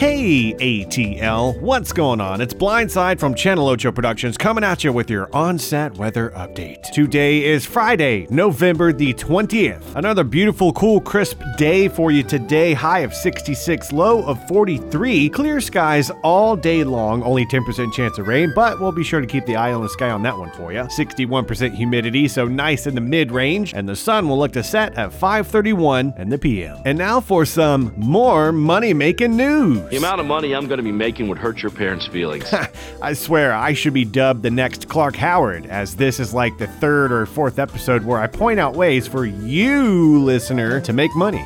Hey, ATL, what's going on? It's Blindside from Channel Ocho Productions coming at you with your on-set weather update. Today is Friday, November the 20th. Another beautiful, cool, crisp day for you today. High of 66, low of 43. Clear skies all day long, only 10% chance of rain, but we'll be sure to keep the eye on the sky on that one for you. 61% humidity, so nice in the mid-range, and the sun will look to set at 5:31 in the PM. And now for some more money-making news. The amount of money I'm going to be making would hurt your parents' feelings. I swear I should be dubbed the next Clark Howard, as this is like the third or fourth episode where I point out ways for you, listener, to make money.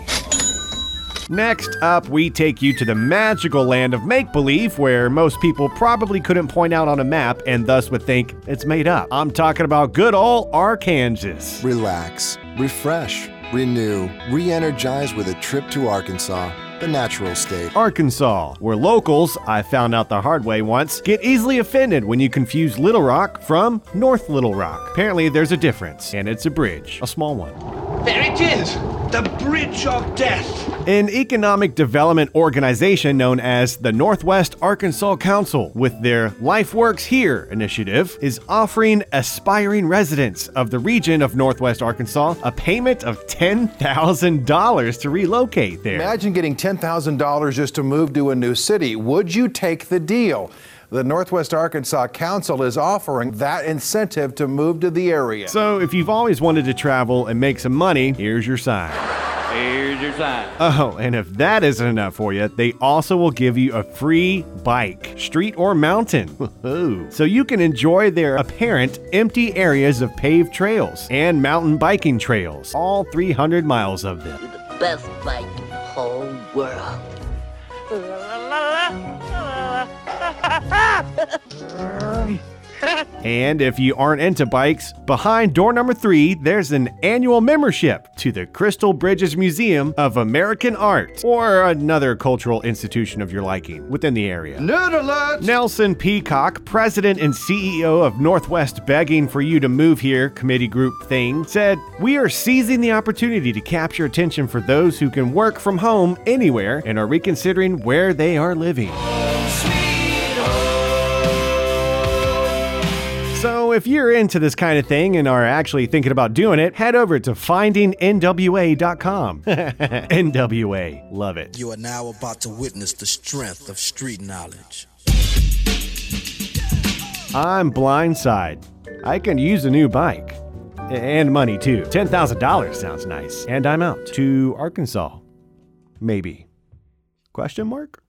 Next up, we take you to the magical land of make believe, where most people probably couldn't point out on a map and thus would think it's made up. I'm talking about good old Arkansas. Relax, refresh, renew, re energize with a trip to Arkansas, the natural state. Arkansas, where locals, I found out the hard way once, get easily offended when you confuse Little Rock from North Little Rock. Apparently, there's a difference, and it's a bridge, a small one. There it is! The Bridge of Death! An economic development organization known as the Northwest Arkansas Council, with their Life Works Here initiative, is offering aspiring residents of the region of Northwest Arkansas a payment of $10,000 to relocate there. Imagine getting $10,000 just to move to a new city. Would you take the deal? The Northwest Arkansas Council is offering that incentive to move to the area. So, if you've always wanted to travel and make some money, here's your sign. Here's your sign. Oh, and if that isn't enough for you, they also will give you a free bike, street or mountain. Woohoo. So you can enjoy their apparent empty areas of paved trails and mountain biking trails, all 300 miles of them. the best bike in the whole world. And if you aren't into bikes, behind door number three, there's an annual membership to the Crystal Bridges Museum of American Art, or another cultural institution of your liking within the area. Nerd alert! Nelson Peacock, president and CEO of Northwest Begging for You to Move Here committee group thing, said, We are seizing the opportunity to capture attention for those who can work from home anywhere and are reconsidering where they are living. Oh, So, if you're into this kind of thing and are actually thinking about doing it, head over to findingnwa.com. NWA, love it. You are now about to witness the strength of street knowledge. I'm blindside. I can use a new bike. And money too. $10,000 sounds nice. And I'm out to Arkansas. Maybe. Question mark?